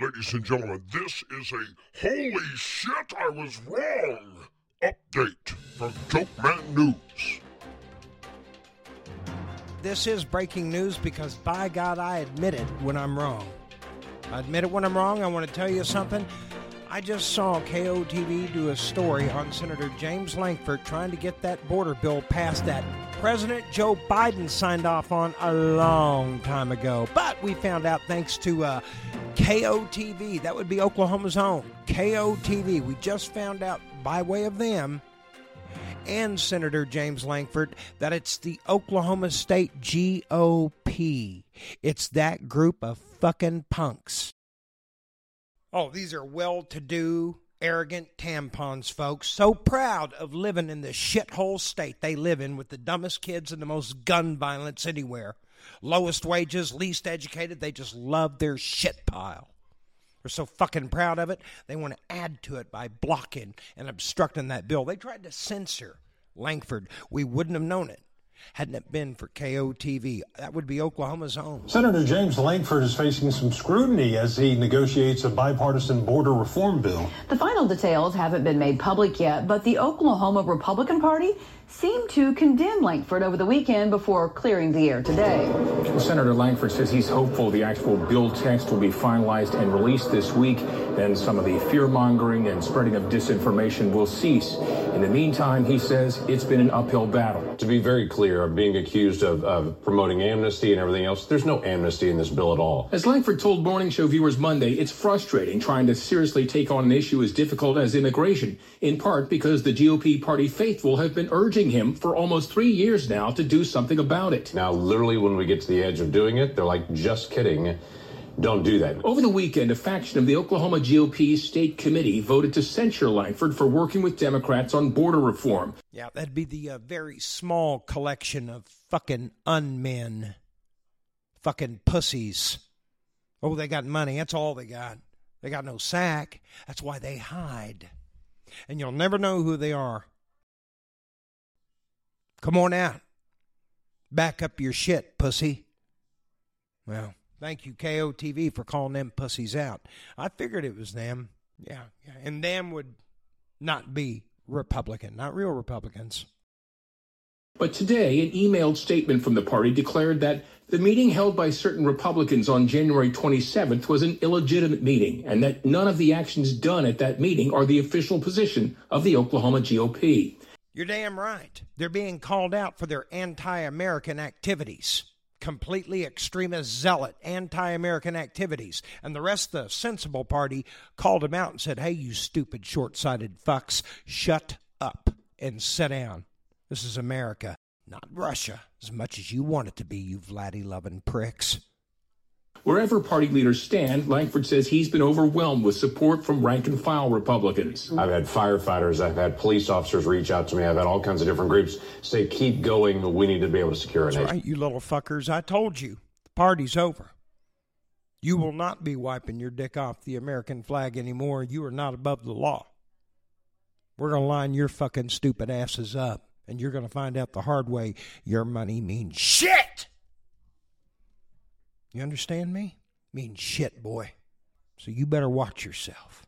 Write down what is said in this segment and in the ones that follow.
Ladies and gentlemen, this is a holy shit, I was wrong update from Joke Man News. This is breaking news because by God, I admit it when I'm wrong. I admit it when I'm wrong. I want to tell you something. I just saw KOTV do a story on Senator James Lankford trying to get that border bill passed that President Joe Biden signed off on a long time ago. But we found out thanks to uh, KOTV, that would be Oklahoma's own, KOTV, we just found out by way of them and Senator James Lankford that it's the Oklahoma State GOP. It's that group of fucking punks. Oh, these are well to do, arrogant tampons, folks. So proud of living in the shithole state they live in with the dumbest kids and the most gun violence anywhere. Lowest wages, least educated, they just love their shit pile. They're so fucking proud of it, they want to add to it by blocking and obstructing that bill. They tried to censor Lankford. We wouldn't have known it hadn't it been for KOTV. That would be Oklahoma's own. Senator James Lankford is facing some scrutiny as he negotiates a bipartisan border reform bill. The final details haven't been made public yet, but the Oklahoma Republican Party seemed to condemn Lankford over the weekend before clearing the air today. Senator Lankford says he's hopeful the actual bill text will be finalized and released this week. Then some of the fear mongering and spreading of disinformation will cease. In the meantime, he says it's been an uphill battle. To be very clear, of being accused of, of promoting amnesty and everything else, there's no amnesty in this bill at all. As Lankford told Morning Show viewers Monday, it's frustrating trying to seriously take on an issue as difficult as immigration, in part because the GOP party faithful have been urging him for almost three years now to do something about it. Now, literally, when we get to the edge of doing it, they're like, just kidding. Don't do that. Over the weekend, a faction of the Oklahoma GOP state committee voted to censure Lankford for working with Democrats on border reform. Yeah, that'd be the uh, very small collection of fucking unmen, fucking pussies. Oh, they got money. That's all they got. They got no sack. That's why they hide. And you'll never know who they are. Come on out. Back up your shit, pussy. Well, thank you, KOTV, for calling them pussies out. I figured it was them. Yeah, yeah. And them would not be Republican, not real Republicans. But today, an emailed statement from the party declared that the meeting held by certain Republicans on January 27th was an illegitimate meeting and that none of the actions done at that meeting are the official position of the Oklahoma GOP. You're damn right. They're being called out for their anti American activities. Completely extremist, zealot, anti American activities. And the rest of the sensible party called him out and said, hey, you stupid, short sighted fucks, shut up and sit down. This is America, not Russia, as much as you want it to be, you Vladdy loving pricks. Wherever party leaders stand, Lankford says he's been overwhelmed with support from rank and file Republicans. I've had firefighters, I've had police officers reach out to me, I've had all kinds of different groups say, keep going, we need to be able to secure a That's nation. Right, you little fuckers. I told you, the party's over. You will not be wiping your dick off the American flag anymore. You are not above the law. We're going to line your fucking stupid asses up, and you're going to find out the hard way your money means shit. You understand me? Mean shit, boy. So you better watch yourself.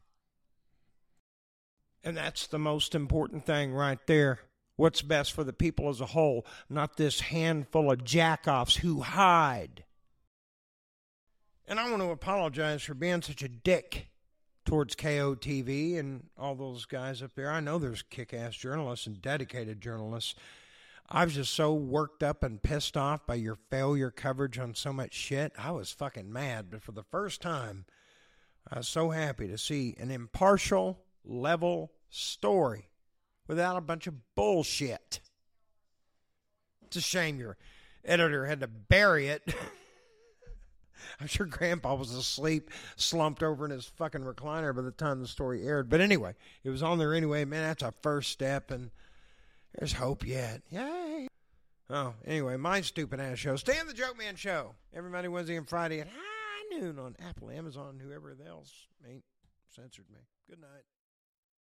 And that's the most important thing right there. What's best for the people as a whole, not this handful of jackoffs who hide. And I want to apologize for being such a dick towards KOTV and all those guys up there. I know there's kick ass journalists and dedicated journalists I was just so worked up and pissed off by your failure coverage on so much shit. I was fucking mad. But for the first time, I was so happy to see an impartial, level story without a bunch of bullshit. It's a shame your editor had to bury it. I'm sure Grandpa was asleep, slumped over in his fucking recliner by the time the story aired. But anyway, it was on there anyway. Man, that's a first step. And there's hope yet. Yay. Oh, anyway, my stupid ass show. Stay on the Joke Man Show. Every Monday, Wednesday, and Friday at high noon on Apple, Amazon, whoever else ain't censored me. Good night.